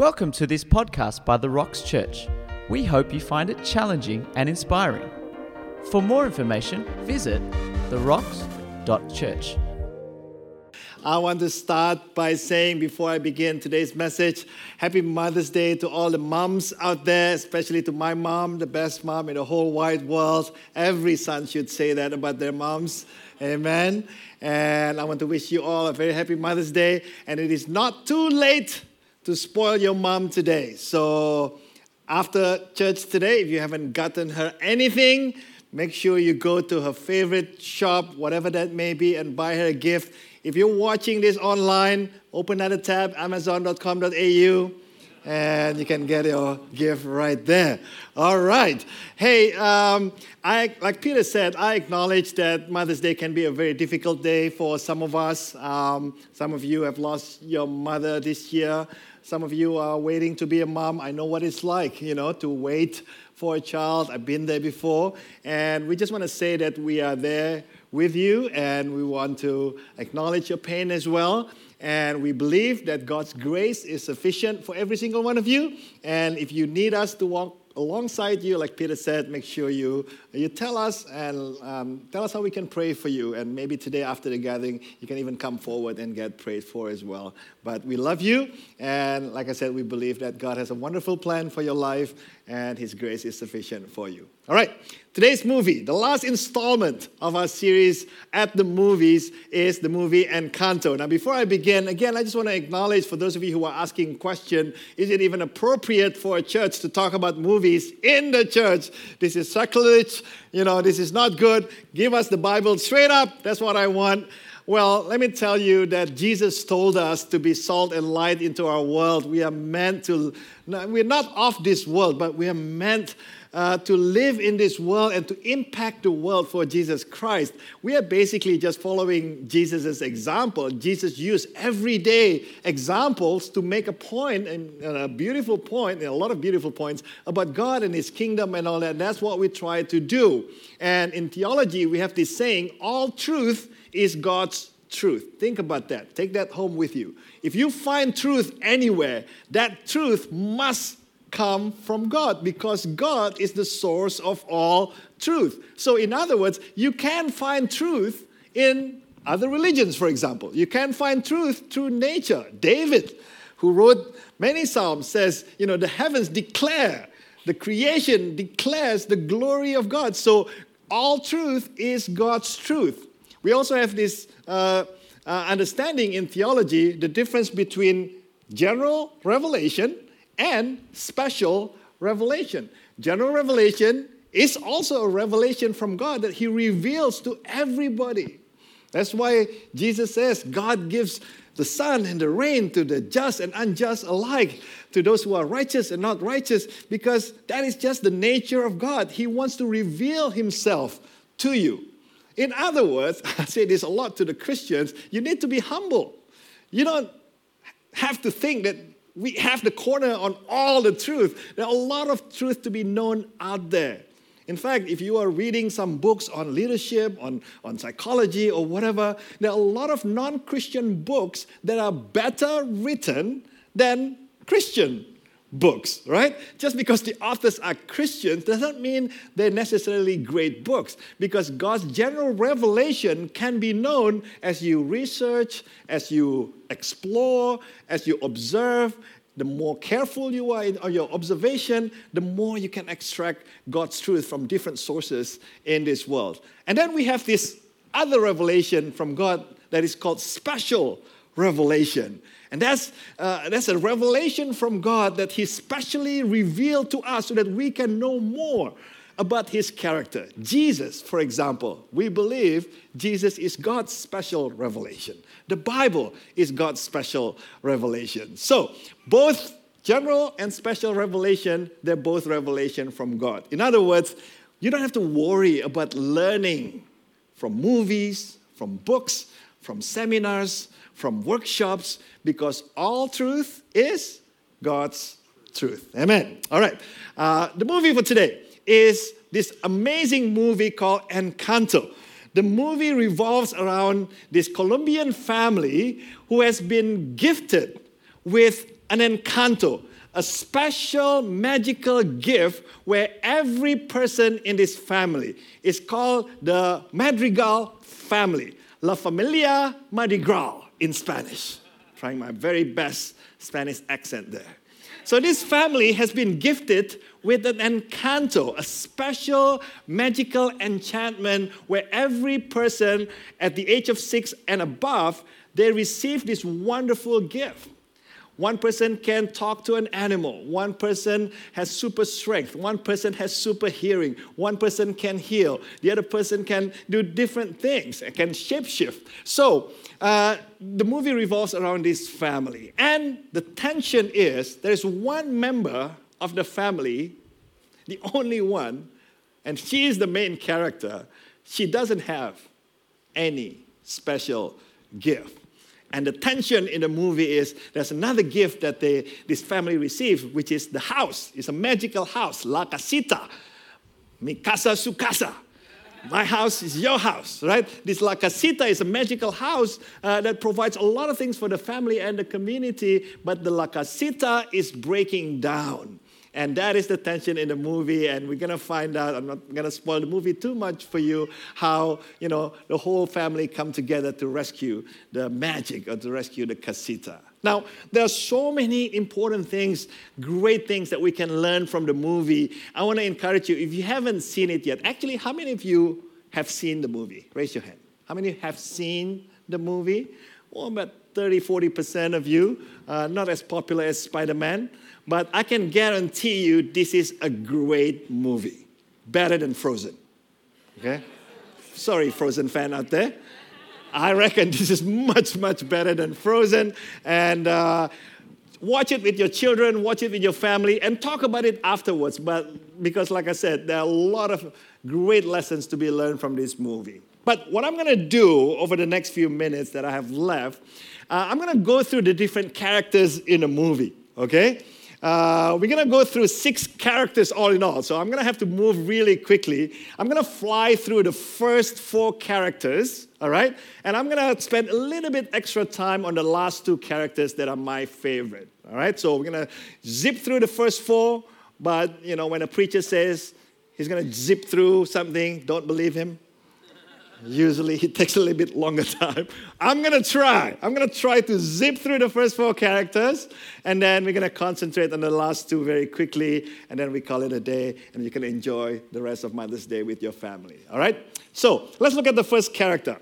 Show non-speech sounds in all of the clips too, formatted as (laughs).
Welcome to this podcast by The Rocks Church. We hope you find it challenging and inspiring. For more information, visit therocks.church. I want to start by saying, before I begin today's message, Happy Mother's Day to all the moms out there, especially to my mom, the best mom in the whole wide world. Every son should say that about their moms. Amen. And I want to wish you all a very happy Mother's Day. And it is not too late to spoil your mom today. So after church today, if you haven't gotten her anything, make sure you go to her favorite shop, whatever that may be, and buy her a gift. If you're watching this online, open another tab, amazon.com.au, and you can get your gift right there. All right. Hey, um, I, like Peter said, I acknowledge that Mother's Day can be a very difficult day for some of us. Um, some of you have lost your mother this year. Some of you are waiting to be a mom. I know what it's like, you know, to wait for a child. I've been there before. And we just want to say that we are there with you and we want to acknowledge your pain as well. And we believe that God's grace is sufficient for every single one of you. And if you need us to walk alongside you, like Peter said, make sure you, you tell us and um, tell us how we can pray for you. And maybe today after the gathering, you can even come forward and get prayed for as well. But we love you. And like I said, we believe that God has a wonderful plan for your life and His grace is sufficient for you. All right, today's movie, the last installment of our series at the movies, is the movie Encanto. Now, before I begin, again, I just want to acknowledge for those of you who are asking question, is it even appropriate for a church to talk about movies in the church? This is sacrilege. You know, this is not good. Give us the Bible straight up. That's what I want. Well, let me tell you that Jesus told us to be salt and light into our world. We are meant to, we're not of this world, but we are meant uh, to live in this world and to impact the world for Jesus Christ. We are basically just following Jesus' example. Jesus used everyday examples to make a point, and, a beautiful point, and a lot of beautiful points about God and His kingdom and all that. That's what we try to do. And in theology, we have this saying all truth is God's truth. Think about that. Take that home with you. If you find truth anywhere, that truth must come from God because God is the source of all truth. So, in other words, you can find truth in other religions, for example. You can find truth through nature. David, who wrote many Psalms, says, you know, the heavens declare, the creation declares the glory of God. So, all truth is God's truth. We also have this uh, uh, understanding in theology the difference between general revelation and special revelation. General revelation is also a revelation from God that He reveals to everybody. That's why Jesus says God gives the sun and the rain to the just and unjust alike, to those who are righteous and not righteous, because that is just the nature of God. He wants to reveal Himself to you. In other words, (laughs) I say this a lot to the Christians you need to be humble. You don't have to think that we have the corner on all the truth. There are a lot of truth to be known out there. In fact, if you are reading some books on leadership, on, on psychology, or whatever, there are a lot of non Christian books that are better written than Christian books, right? Just because the authors are Christians doesn't mean they're necessarily great books, because God's general revelation can be known as you research, as you explore, as you observe. The more careful you are in your observation, the more you can extract God's truth from different sources in this world. And then we have this other revelation from God that is called special revelation. And that's, uh, that's a revelation from God that He specially revealed to us so that we can know more about His character. Jesus, for example, we believe Jesus is God's special revelation. The Bible is God's special revelation. So, both general and special revelation, they're both revelation from God. In other words, you don't have to worry about learning from movies, from books, from seminars, from workshops, because all truth is God's truth. Amen. All right. Uh, the movie for today is this amazing movie called Encanto. The movie revolves around this Colombian family who has been gifted with an encanto. a special magical gift where every person in this family is called the Madrigal family. La Familia Madrigal in Spanish. Trying my very best Spanish accent there. So, this family has been gifted with an encanto, a special magical enchantment where every person at the age of six and above, they receive this wonderful gift. One person can talk to an animal. One person has super strength. One person has super hearing. One person can heal. The other person can do different things, can shapeshift. So, uh, the movie revolves around this family. And the tension is there's one member of the family, the only one, and she is the main character. She doesn't have any special gift. And the tension in the movie is there's another gift that they, this family received, which is the house. It's a magical house, La Casita, Mi casa, su casa. My house is your house, right? This La Casita is a magical house uh, that provides a lot of things for the family and the community, but the La Casita is breaking down. And that is the tension in the movie, and we're gonna find out. I'm not gonna spoil the movie too much for you. How you know the whole family come together to rescue the magic or to rescue the casita. Now there are so many important things, great things that we can learn from the movie. I want to encourage you if you haven't seen it yet. Actually, how many of you have seen the movie? Raise your hand. How many have seen the movie? Well, about 30, 40% of you. Uh, not as popular as Spider Man. But I can guarantee you this is a great movie. Better than Frozen. Okay? Sorry, Frozen fan out there. I reckon this is much, much better than Frozen. And uh, watch it with your children, watch it with your family, and talk about it afterwards. But because, like I said, there are a lot of great lessons to be learned from this movie. But what I'm going to do over the next few minutes that I have left, uh, I'm going to go through the different characters in the movie, okay? Uh, we're going to go through six characters all in all, so I'm going to have to move really quickly. I'm going to fly through the first four characters, all right? And I'm going to spend a little bit extra time on the last two characters that are my favorite, all right? So we're going to zip through the first four, but, you know, when a preacher says he's going to zip through something, don't believe him. Usually it (laughs) takes a little bit longer time. I'm gonna try. I'm gonna try to zip through the first four characters, and then we're gonna concentrate on the last two very quickly, and then we call it a day, and you can enjoy the rest of Mother's Day with your family. All right? So let's look at the first character.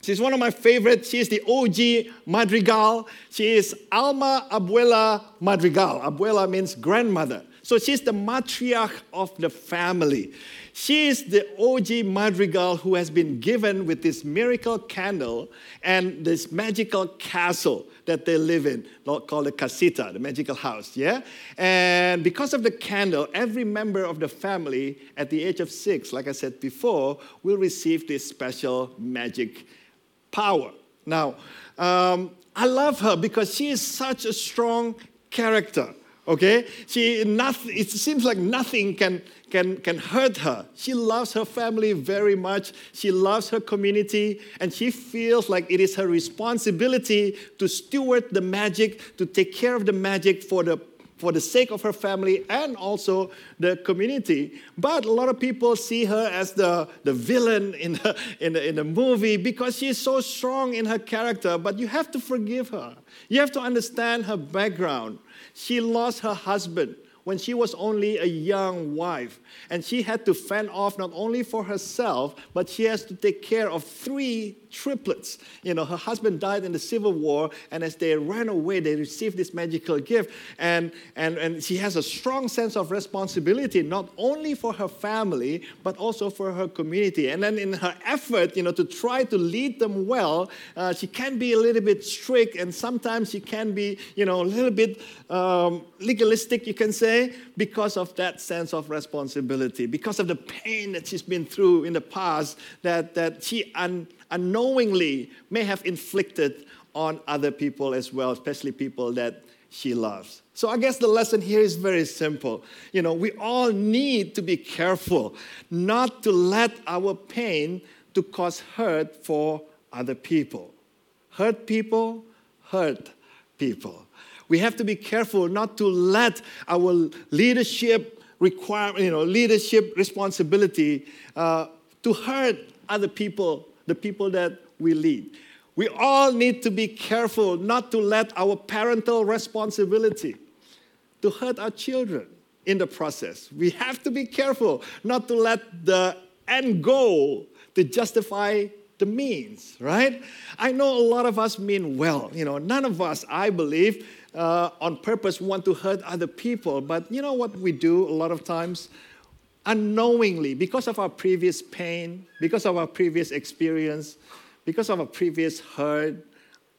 She's one of my favorites. She is the OG Madrigal. She is Alma Abuela Madrigal. Abuela means grandmother. So she's the matriarch of the family. She is the OG Madrigal who has been given with this miracle candle and this magical castle that they live in, called the casita, the magical house, yeah? And because of the candle, every member of the family at the age of six, like I said before, will receive this special magic power. Now, um, I love her because she is such a strong character. Okay? She nothing, it seems like nothing can, can, can hurt her. She loves her family very much. She loves her community, and she feels like it is her responsibility to steward the magic, to take care of the magic for the for the sake of her family and also the community. But a lot of people see her as the, the villain in the, in, the, in the movie because she is so strong in her character. But you have to forgive her. You have to understand her background. She lost her husband when she was only a young wife. And she had to fend off not only for herself, but she has to take care of three triplets. You know, her husband died in the Civil War, and as they ran away, they received this magical gift. And, and, and she has a strong sense of responsibility, not only for her family, but also for her community. And then in her effort, you know, to try to lead them well, uh, she can be a little bit strict, and sometimes she can be, you know, a little bit um, legalistic, you can say because of that sense of responsibility, because of the pain that she's been through in the past that, that she un, unknowingly may have inflicted on other people as well, especially people that she loves. So I guess the lesson here is very simple. You know, we all need to be careful not to let our pain to cause hurt for other people. Hurt people, hurt people. We have to be careful not to let our leadership require, you know, leadership responsibility uh, to hurt other people, the people that we lead. We all need to be careful not to let our parental responsibility to hurt our children in the process. We have to be careful not to let the end goal to justify the means, right? I know a lot of us mean well. You know, none of us, I believe, uh, on purpose want to hurt other people. But you know what we do a lot of times? Unknowingly, because of our previous pain, because of our previous experience, because of our previous hurt,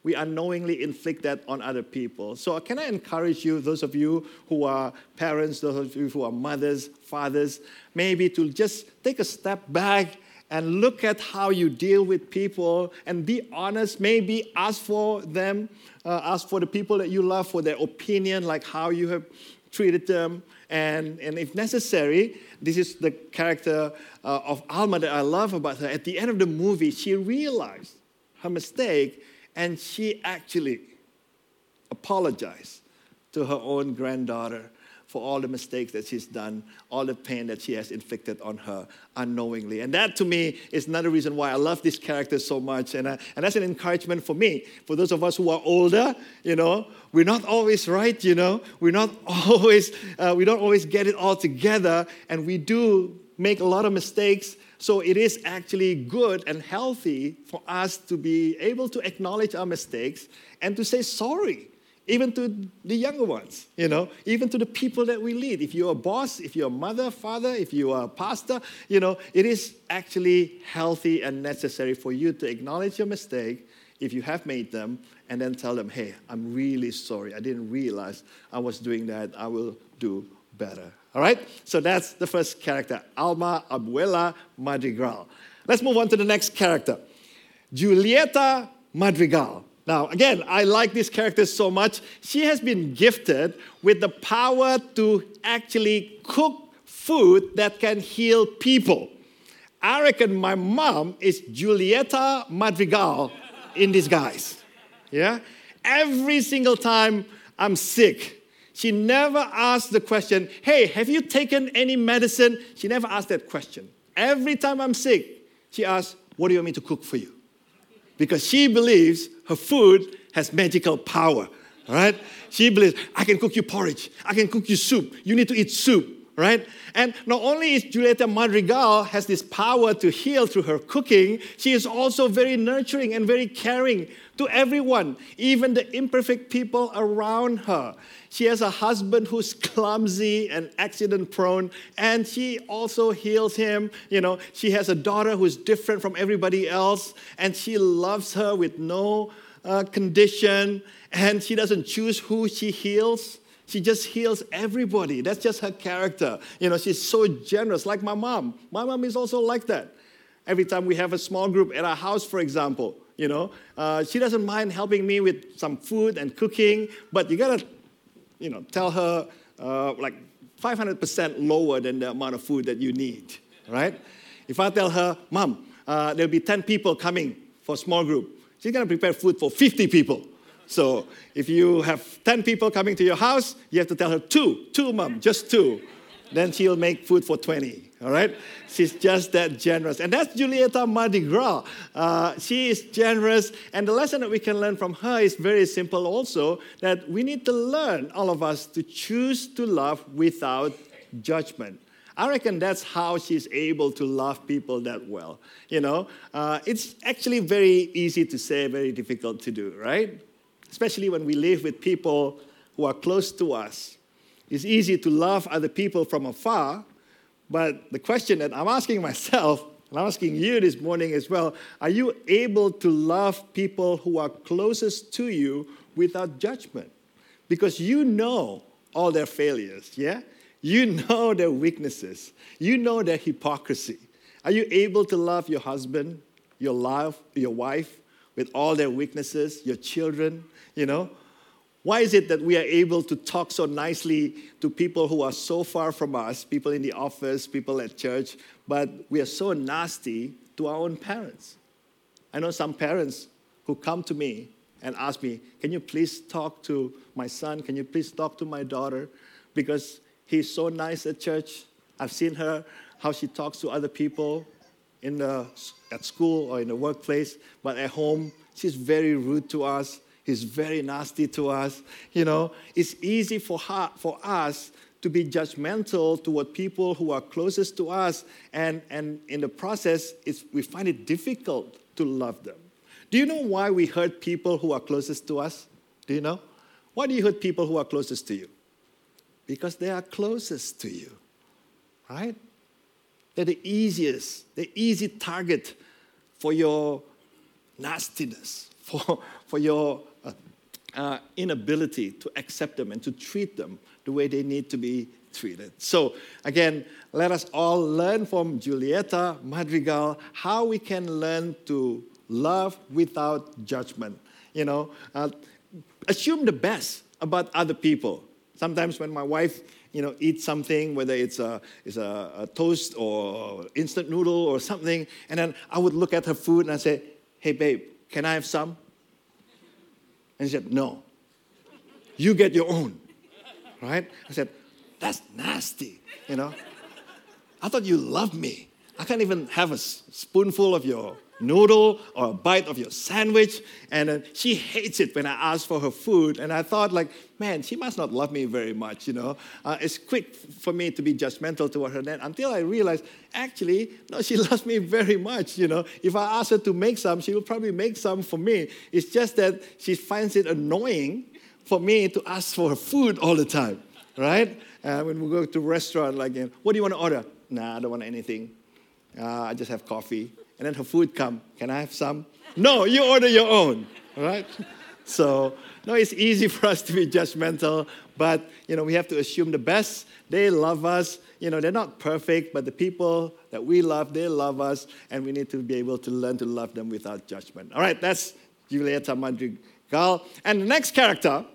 we unknowingly inflict that on other people. So, can I encourage you, those of you who are parents, those of you who are mothers, fathers, maybe to just take a step back and look at how you deal with people and be honest. Maybe ask for them, uh, ask for the people that you love for their opinion, like how you have treated them. And, and if necessary, this is the character uh, of Alma that I love about her. At the end of the movie, she realized her mistake and she actually apologized to her own granddaughter for all the mistakes that she's done, all the pain that she has inflicted on her unknowingly. And that to me is another reason why I love this character so much. And, uh, and that's an encouragement for me. For those of us who are older, you know, we're not always right, you know, we're not (laughs) always, uh, we don't always get it all together, and we do make a lot of mistakes. So it is actually good and healthy for us to be able to acknowledge our mistakes and to say sorry even to the younger ones, you know, even to the people that we lead. If you're a boss, if you're a mother, father, if you are a pastor, you know, it is actually healthy and necessary for you to acknowledge your mistake if you have made them and then tell them, hey, I'm really sorry. I didn't realize I was doing that. I will do better. All right? So that's the first character, Alma Abuela Madrigal. Let's move on to the next character, Julieta Madrigal. Now, again, I like this character so much. She has been gifted with the power to actually cook food that can heal people. I reckon my mom is Julieta Madrigal in disguise. Yeah? Every single time I'm sick, she never asks the question, Hey, have you taken any medicine? She never asks that question. Every time I'm sick, she asks, What do you want me to cook for you? Because she believes her food has magical power. All right? She believes, I can cook you porridge, I can cook you soup. You need to eat soup. Right? And not only is Julieta Madrigal has this power to heal through her cooking, she is also very nurturing and very caring to everyone, even the imperfect people around her. She has a husband who's clumsy and accident prone, and she also heals him. You know, she has a daughter who's different from everybody else, and she loves her with no uh, condition, and she doesn't choose who she heals. She just heals everybody. That's just her character. You know, she's so generous, like my mom. My mom is also like that. Every time we have a small group at our house, for example, you know, uh, she doesn't mind helping me with some food and cooking, but you gotta you know, tell her uh, like 500% lower than the amount of food that you need, right? If I tell her, Mom, uh, there'll be 10 people coming for small group, she's gonna prepare food for 50 people. So if you have 10 people coming to your house, you have to tell her two, two, mom, just two. Then she'll make food for 20 all right? She's just that generous. And that's Julieta Madrigal. Uh, she is generous. And the lesson that we can learn from her is very simple also that we need to learn, all of us, to choose to love without judgment. I reckon that's how she's able to love people that well. You know, uh, it's actually very easy to say, very difficult to do, right? Especially when we live with people who are close to us. It's easy to love other people from afar, but the question that I'm asking myself, and I'm asking you this morning as well, are you able to love people who are closest to you without judgment? Because you know all their failures, yeah? You know their weaknesses. You know their hypocrisy. Are you able to love your husband, your your wife with all their weaknesses, your children, you know? Why is it that we are able to talk so nicely to people who are so far from us, people in the office, people at church, but we are so nasty to our own parents? I know some parents who come to me and ask me, Can you please talk to my son? Can you please talk to my daughter? Because he's so nice at church. I've seen her, how she talks to other people in the, at school or in the workplace, but at home, she's very rude to us. He's very nasty to us. You know, it's easy for, her, for us to be judgmental toward people who are closest to us, and, and in the process, we find it difficult to love them. Do you know why we hurt people who are closest to us? Do you know? Why do you hurt people who are closest to you? Because they are closest to you, right? They're the easiest, the easy target for your nastiness, (laughs) for, for your uh, uh, inability to accept them and to treat them the way they need to be treated. So, again, let us all learn from Julieta Madrigal how we can learn to love without judgment. You know, uh, assume the best about other people. Sometimes when my wife, you know, eat something, whether it's a, it's a, a toast or instant noodle or something, and then I would look at her food and I say, "Hey, babe, can I have some?" And she said, "No. You get your own." Right? I said, "That's nasty," you know. I thought you loved me. I can't even have a spoonful of your noodle or a bite of your sandwich. And she hates it when I ask for her food. And I thought, like, man, she must not love me very much, you know. Uh, it's quick for me to be judgmental toward her then until I realized, actually, no, she (laughs) loves me very much, you know. If I ask her to make some, she will probably make some for me. It's just that she finds it annoying for me to ask for her food all the time, right? Uh, when we go to restaurant, like, what do you want to order? Nah, I don't want anything. Uh, I just have coffee and then her food come. Can I have some? No, you order your own, right? So, no, it's easy for us to be judgmental, but you know, we have to assume the best. They love us. You know, they're not perfect, but the people that we love, they love us, and we need to be able to learn to love them without judgment. All right, that's Julieta Madrigal. And the next character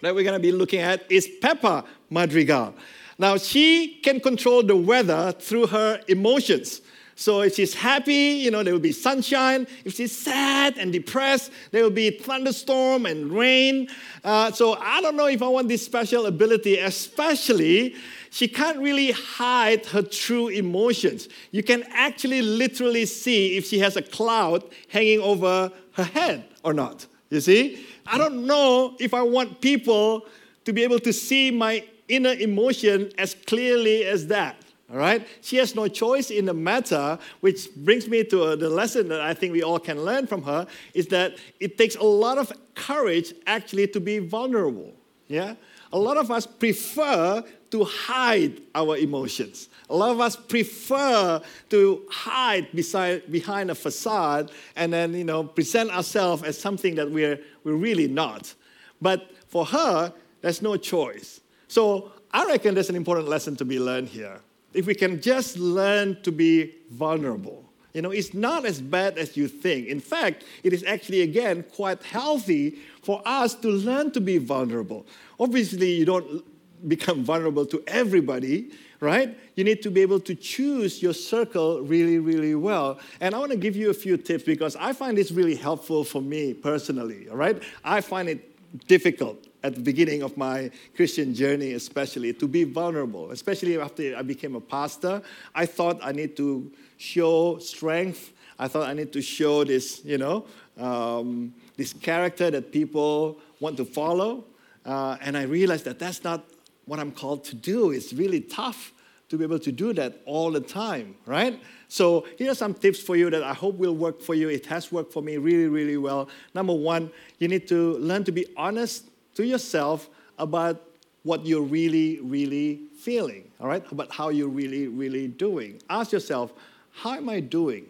that we're going to be looking at is Pepa Madrigal. Now, she can control the weather through her emotions. So if she's happy, you know, there will be sunshine. If she's sad and depressed, there will be thunderstorm and rain. Uh, so I don't know if I want this special ability, especially she can't really hide her true emotions. You can actually literally see if she has a cloud hanging over her head or not. You see? I don't know if I want people to be able to see my inner emotion as clearly as that. All right? She has no choice in the matter, which brings me to uh, the lesson that I think we all can learn from her is that it takes a lot of courage actually to be vulnerable. Yeah? A lot of us prefer to hide our emotions. A lot of us prefer to hide beside, behind a facade and then, you know, present ourselves as something that we're, we're really not. But for her, there's no choice. So I reckon there's an important lesson to be learned here if we can just learn to be vulnerable. You know, it's not as bad as you think. In fact, it is actually, again, quite healthy for us to learn to be vulnerable. Obviously, you don't become vulnerable to everybody, right? You need to be able to choose your circle really, really well. And I want to give you a few tips because I find this really helpful for me personally, all right? I find it difficult at the beginning of my Christian journey, especially, to be vulnerable, especially after I became a pastor. I thought I need to show strength. I thought I need to show this, you know, um, this character that people want to follow. Uh, and I realized that that's not what I'm called to do. It's really tough to be able to do that all the time, right? So here are some tips for you that I hope will work for you. It has worked for me really, really well. Number one, you need to learn to be honest to yourself about what you're really, really feeling, all right? About how you're really, really doing. Ask yourself, how am I doing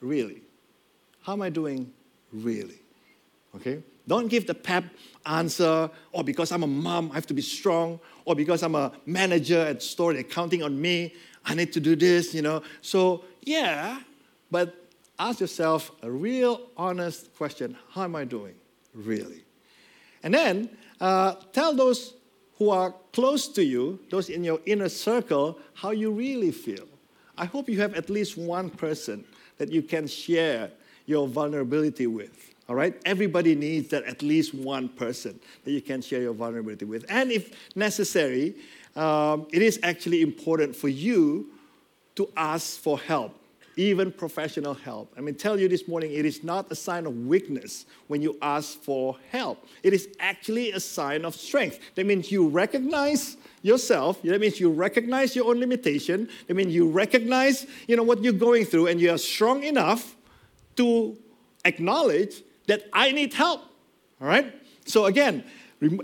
really? How am I doing really? Okay? Don't give the pep answer, or oh, because I'm a mom, I have to be strong, or because I'm a manager at store, they're counting on me, I need to do this, you know. So, yeah, but ask yourself a real honest question How am I doing really? And then uh, tell those who are close to you, those in your inner circle, how you really feel. I hope you have at least one person that you can share your vulnerability with. All right? Everybody needs that at least one person that you can share your vulnerability with. And if necessary, um, it is actually important for you to ask for help, even professional help. I mean, tell you this morning, it is not a sign of weakness when you ask for help. It is actually a sign of strength. That means you recognize yourself. That means you recognize your own limitation. That means you recognize, you know, what you're going through, and you are strong enough to acknowledge that I need help. All right? So again,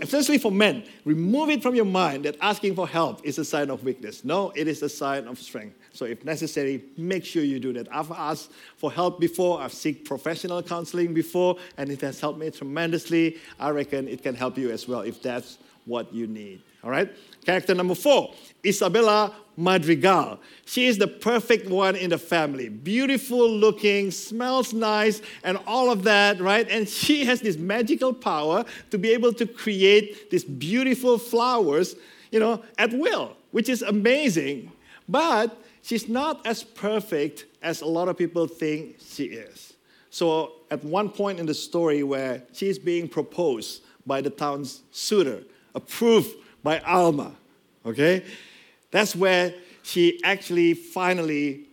especially for men, remove it from your mind that asking for help is a sign of weakness. No, it is a sign of strength. So if necessary, make sure you do that. I've asked for help before, I've sought professional counseling before, and it has helped me tremendously. I reckon it can help you as well if that's what you need. All right? Character number four, Isabela Madrigal. She is the perfect one in the family. Beautiful looking, smells nice, and all of that, right? And she has this magical power to be able to create these beautiful flowers, you know, at will, which is amazing. But she's not as perfect as a lot of people think she is. So, at one point in the story where she's being proposed by the town's suitor, approved by Alma, okay? That's where she actually finally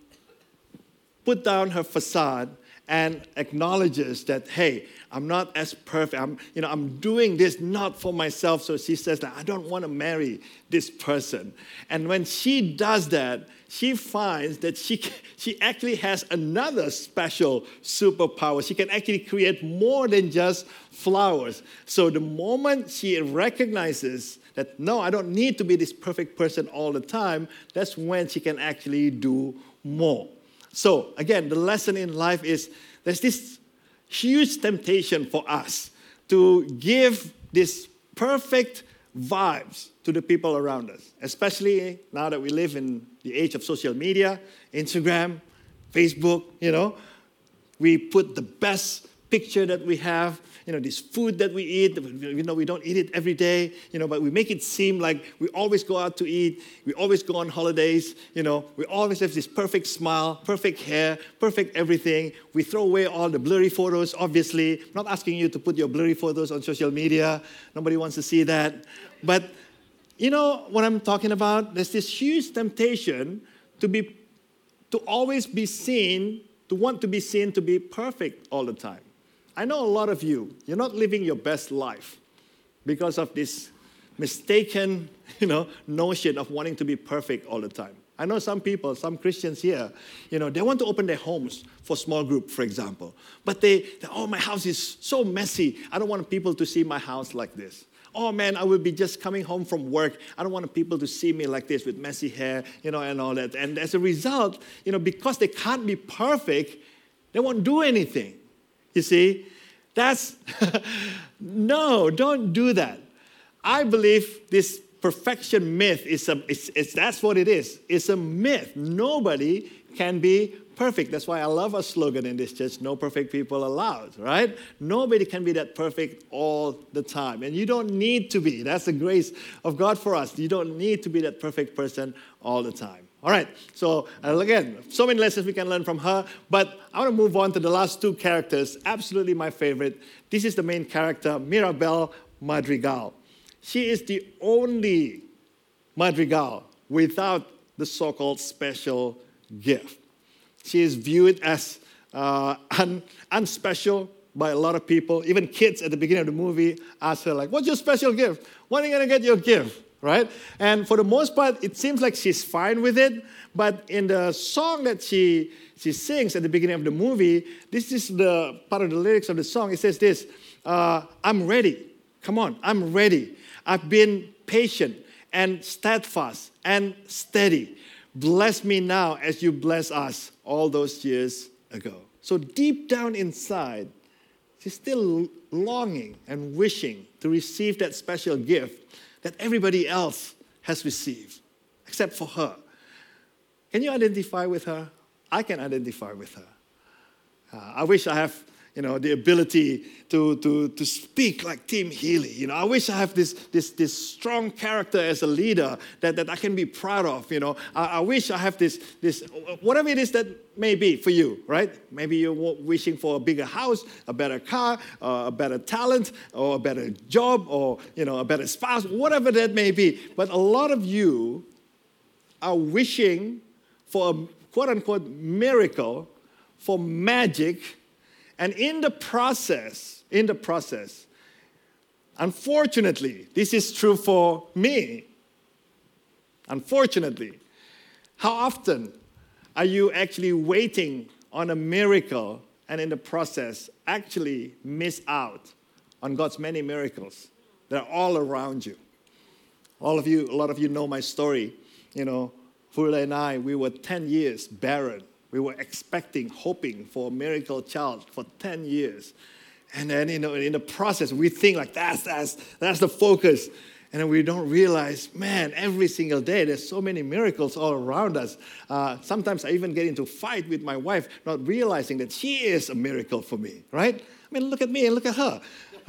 put down her facade and acknowledges that, hey, I'm not as perfect. I'm, you know, I'm doing this not for myself. So she says that I don't want to marry this person. And when she does that, she finds that she, (laughs) she actually has another special superpower. She can actually create more than just flowers. So the moment she recognizes that, no, I don't need to be this perfect person all the time, that's when she can actually do more. So, again, the lesson in life is there's this huge temptation for us to give this perfect vibes to the people around us, especially now that we live in the age of social media, Instagram, Facebook, you know. We put the best picture that we have, you know, this food that we eat, you know, we don't eat it every day, you know, but we make it seem like we always go out to eat, we always go on holidays, you know, we always have this perfect smile, perfect hair, perfect everything. We throw away all the blurry photos, obviously. I'm not asking you to put your blurry photos on social media. Nobody wants to see that. But you know what I'm talking about? There's this huge temptation to be to always be seen, to want to be seen to be perfect all the time. I know a lot of you, you're not living your best life because of this mistaken (laughs) you know, notion of wanting to be perfect all the time. I know some people, some Christians here, you know, they want to open their homes for small group, for example. But they, oh, my house is so messy. I don't want people to see my house like this. Oh man, I will be just coming home from work. I don't want people to see me like this with messy hair, you know, and all that. And as a result, you know, because they can't be perfect, they won't do anything. You see, that's (laughs) no, don't do that. I believe this perfection myth is a, it's, it's, that's what it is. It's a myth. Nobody can be perfect. That's why I love our slogan in this church no perfect people allowed, right? Nobody can be that perfect all the time. And you don't need to be. That's the grace of God for us. You don't need to be that perfect person all the time. All right, so uh, again, so many lessons we can learn from her, but I want to move on to the last two characters, absolutely my favorite. This is the main character, Mirabel Madrigal. She is the only Madrigal without the so called special gift. She is viewed as uh, un- unspecial by a lot of people. Even kids at the beginning of the movie ask her, like, what's your special gift? When are you going to get your gift? Right? And for the most part, it seems like she's fine with it. But in the song that she, she sings at the beginning of the movie, this is the part of the lyrics of the song. It says this uh, I'm ready. Come on, I'm ready. I've been patient and steadfast and steady. Bless me now as you bless us all those years ago. So deep down inside, she's still longing and wishing to receive that special gift that everybody else has received, except for her. Can you identify with her? I can identify with her. Uh, I wish I have you know, the ability to, to, to speak like Tim Healy. You know, I wish I have this, this, this strong character as a leader that, that I can be proud of. You know, I, I wish I have this, this, whatever it is that may be for you, right? Maybe you're wishing for a bigger house, a better car, uh, a better talent, or a better job, or, you know, a better spouse, whatever that may be. But a lot of you are wishing for a quote unquote miracle, for magic, and in the process, in the process, unfortunately, this is true for me. Unfortunately, how often are you actually waiting on a miracle and in the process actually miss out on God's many miracles that are all around you? All of you, a lot of you know my story. You know, Fula and I, we were 10 years barren we were expecting, hoping for a miracle child for 10 years. And then, you know, in the process, we think like that's, that's, that's the focus. And then we don't realize, man, every single day there's so many miracles all around us. Uh, sometimes I even get into fight with my wife, not realizing that she is a miracle for me, right? I mean, look at me and look at her.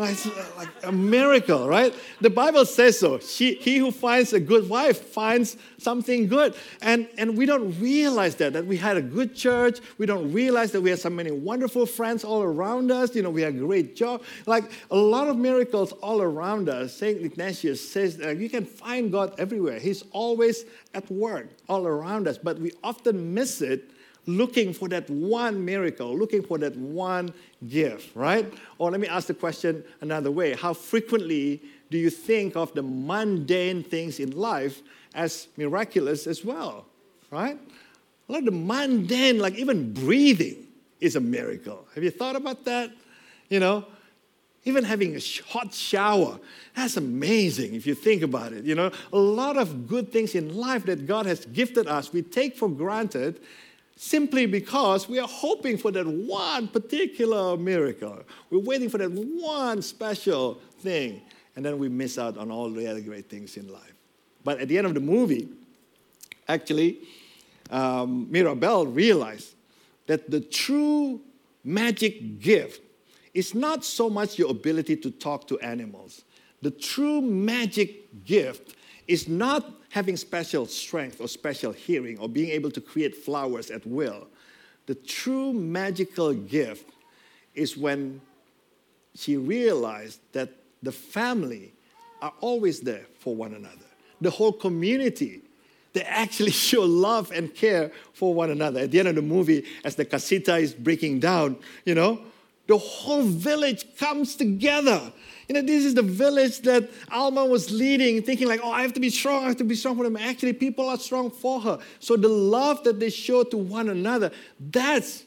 It's like a miracle, right? The Bible says so. She, he who finds a good wife finds something good. And, and we don't realize that, that we had a good church. We don't realize that we have so many wonderful friends all around us. You know, we have a great job. Like a lot of miracles all around us. St. Ignatius says that you can find God everywhere. He's always at work all around us, but we often miss it looking for that one miracle, looking for that one gift, right? Or let me ask the question another way How frequently do you think of the mundane things in life as miraculous as well, right? Like the mundane, like even breathing is a miracle. Have you thought about that? You know, even having a hot shower, that's amazing if you think about it. You know, a lot of good things in life that God has gifted us, we take for granted simply because we are hoping for that one particular miracle. We're waiting for that one special thing, and then we miss out on all the other great things in life. But at the end of the movie, actually, um, realized that the true magic gift is not so much your ability to talk to animals. The true magic gift is not having special strength or special hearing or being able to create flowers at will. The true magical gift is when she realized that the family are always there for one another. The whole community, they actually (laughs) show love and care for one another. At the end of the movie, as the casita is breaking down, you know, the whole village comes together you know, this is the village that Alma was leading, thinking like, oh, I have to be strong, I have to be strong for them. Actually, people are strong for her. So the love that they show to one another, that's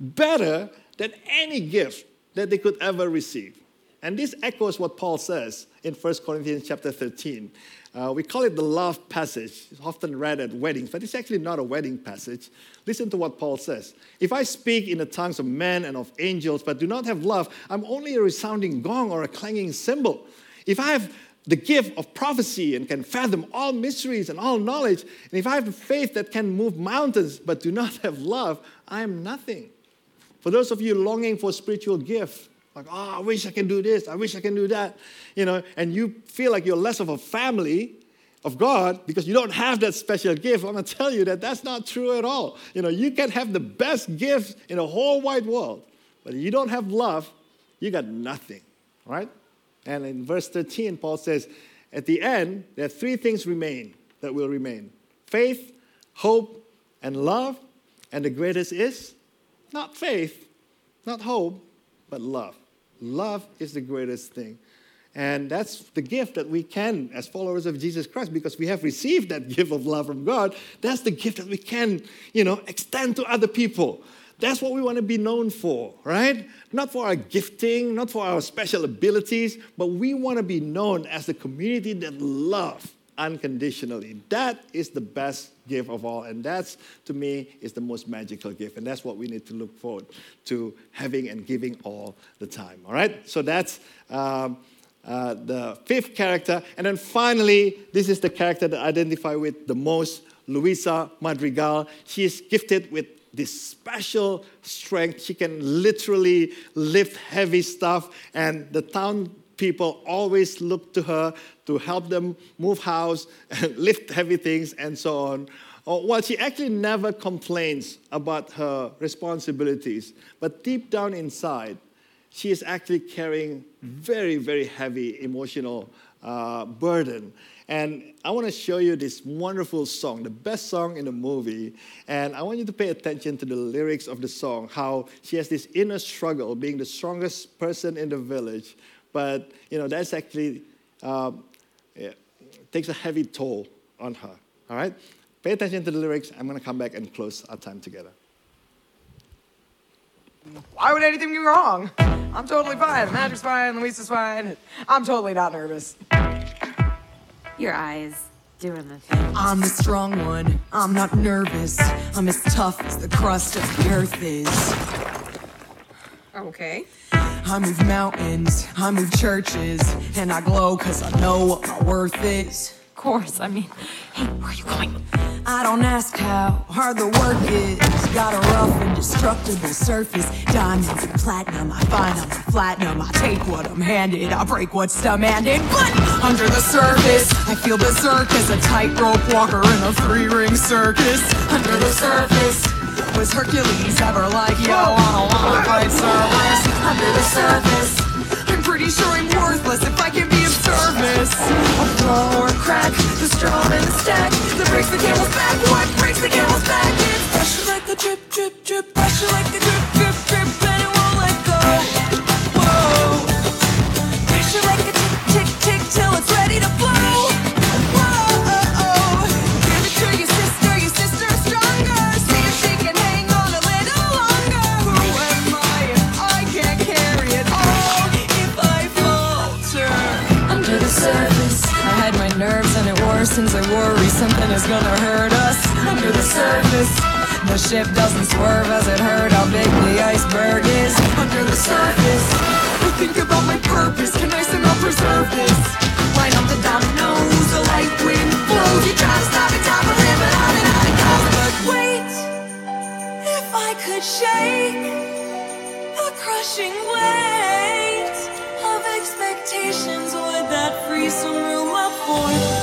better than any gift that they could ever receive. And this echoes what Paul says in 1 Corinthians chapter 13. Uh, we call it the love passage. It's often read at weddings, but it's actually not a wedding passage. Listen to what Paul says. If I speak in the tongues of men and of angels, but do not have love, I'm only a resounding gong or a clanging cymbal. If I have the gift of prophecy and can fathom all mysteries and all knowledge, and if I have faith that can move mountains, but do not (laughs) have love, I am nothing. For those of you longing for spiritual gift, like, oh, I wish I can do this, I wish I can do that, you know, and you feel like you're less of a family of God because you don't have that special gift. I'm gonna tell you that that's not true at all. You know, you can have the best gift in the whole wide world, but if you don't have love, you got nothing, right? And in verse 13, Paul says, at the end, there are three things remain that will remain faith, hope, and love. And the greatest is not faith, not hope, but love. Love is the greatest thing. And that's the gift that we can, as followers of Jesus Christ, because we have received that gift of love from God, that's the gift that we can, you know, extend to other people. That's what we want to be known for, right? Not for our gifting, not for our special abilities, but we want to be known as the community that love unconditionally. That is the best gift of all. And that's, to me, is the most magical gift. And that's what we need to look forward to having and giving all the time. All right? So that's um, uh, the fifth character. And then finally, this is the character that I identify with the most Luisa Madrigal. She is gifted with this special strength. She can literally lift heavy stuff, and the town people always look to her to help them move house (laughs) and lift heavy things and so on. Uh, well, she actually never complains about her responsibilities, but deep down inside, she is actually carrying very, very heavy emotional uh, burden. And I want to show you this wonderful song, the best song in the movie. And I want you to pay attention to the lyrics of the song, how she has this inner struggle being the strongest person in the village. But, you know, that's actually um, yeah, takes a heavy toll on her. All right? Pay attention to the lyrics. I'm going to come back and close our time together. Why would anything be wrong? I'm totally fine. Magic's fine. Luisa's fine. I'm totally not nervous. Your eyes doing the thing. I'm the strong one. I'm not nervous. I'm as tough as the crust of the earth is. Okay. I move mountains, I move churches, and I glow cause I know what my worth is. Of course. I mean, hey, where are you going? I don't ask how hard the work is. Got a rough and destructible surface. Diamonds and platinum, I find I'm platinum. I take what I'm handed, I break what's demanded. But under the surface, I feel berserk as a tightrope walker in a three ring circus. Under the surface, was Hercules ever like, yo, I don't wanna fight Cerberus? Under the surface, I'm pretty sure I'm worthless if I can be of service. A flaw or a crack, the straw in the stack that breaks the camel's back. What breaks the camel's back? It's pressure like a drip, drip, drip, pressure like a drip, drip, drip, and it won't let go. Whoa, pressure like a tick, tick, tick till it's ready to is gonna hurt us under the surface. The ship doesn't swerve as it hurt how big the iceberg is under the surface. I think about my purpose. Can I somehow preserve this? Line up the dominoes, the light wind blows. You try to stop it, time to live it on and on it goes. But wait, if I could shake the crushing weight of expectations, would that free some room up for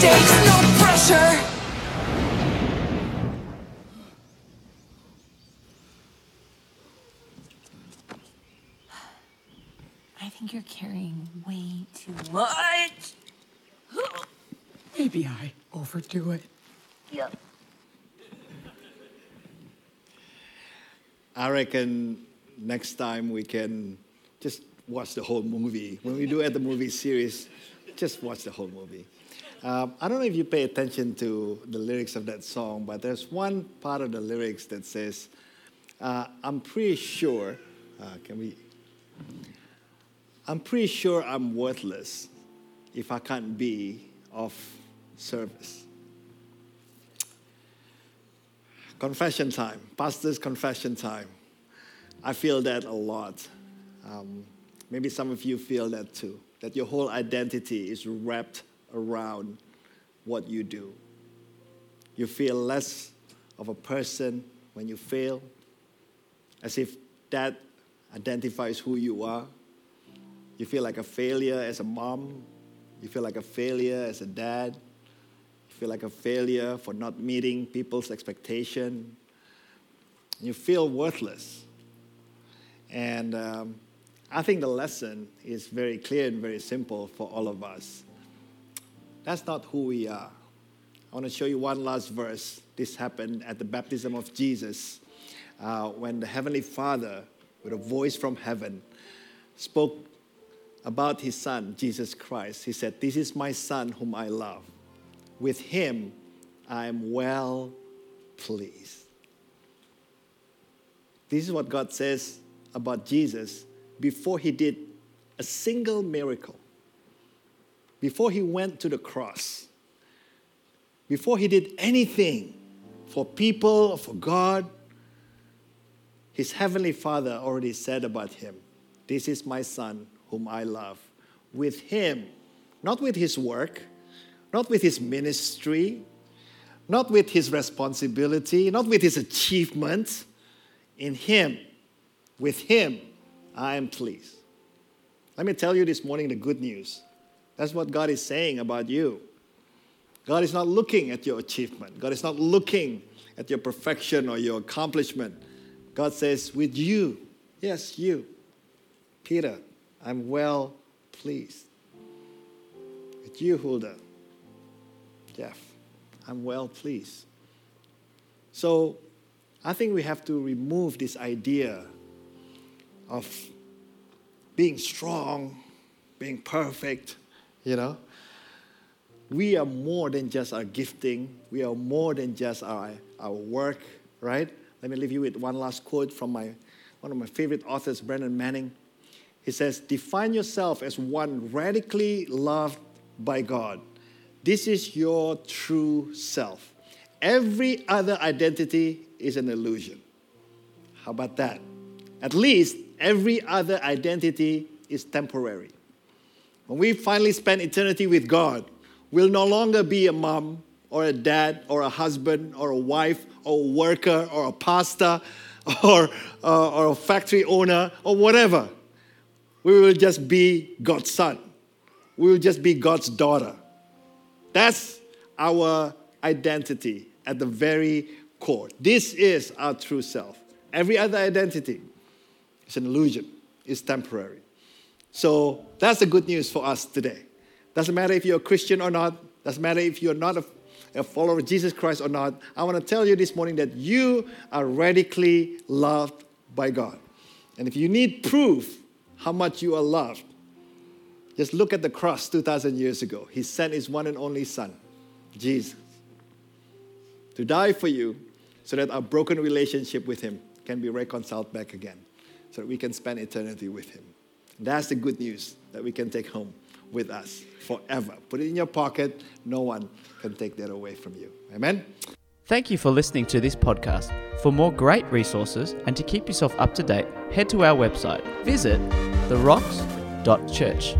mistakes, no pressure. I think you're carrying way too much. Maybe I overdo it. Yep. I reckon next time we can just watch the whole movie. When we do at the movie series, just watch the whole movie. Um, I don't know if you pay attention to the lyrics of that song, but there's one part of the lyrics that says, uh, I'm pretty sure, uh, can we? I'm pretty sure I'm worthless if I can't be of service. Confession time, pastor's confession time. I feel that a lot. Um, maybe some of you feel that too, that your whole identity is wrapped around what you do. You feel less of a person when you fail, as if that identifies who you are. You feel like a failure as a mom, You feel like a failure as a dad. You feel like a failure for not meeting people's expectation. You feel worthless. And um, I think the lesson is very clear and very simple for all of us. That's not who we are. I want to show you one last verse. This happened at the baptism of Jesus uh, when the Heavenly Father, with a voice from heaven, spoke about his Son, Jesus Christ. He said, This is my Son whom I love. With him I am well pleased. This is what God says about Jesus before he did a single miracle, before he went to the cross, before he did anything for people, or for God. His heavenly Father already said about him, This is my Son whom I love. With him, not with his work, not with his ministry, not with his responsibility, not with his achievements. In him, with him, I am pleased. Let me tell you this morning the good news. That's what God is saying about you. God is not looking at your achievement, God is not looking at your perfection or your accomplishment. God says, with you, yes, you, Peter, I'm well pleased. With you, Hulda, Jeff, I'm well pleased. So I think we have to remove this idea of being strong, being perfect, you know. We are more than just our gifting, we are more than just our, our work, right? Let me leave you with one last quote from my, one of my favorite authors, Brennan Manning. He says, Define yourself as one radically loved by God. This is your true self. Every other identity is an illusion. How about that? At least every other identity is temporary. When we finally spend eternity with God, we'll no longer be a mom or a dad or a husband or a wife or a worker or a pastor (laughs) or, uh, or a factory owner or whatever. We will just be God's son. We will just be God's daughter. That's our identity at the very core. This is our true self. Every other identity is an illusion, is temporary. So that's the good news for us today. Doesn't matter if you're a Christian or not, doesn't matter if you're not a, a follower of Jesus Christ or not. I want to tell you this morning that you are radically loved by God. And if you need proof how much you are loved, just look at the cross 2,000 years ago. He sent his one and only Son, Jesus, to die for you so that our broken relationship with him can be reconciled back again, so that we can spend eternity with him. That's the good news that we can take home with us forever. Put it in your pocket. No one can take that away from you. Amen. Thank you for listening to this podcast. For more great resources and to keep yourself up to date, head to our website. Visit therocks.church.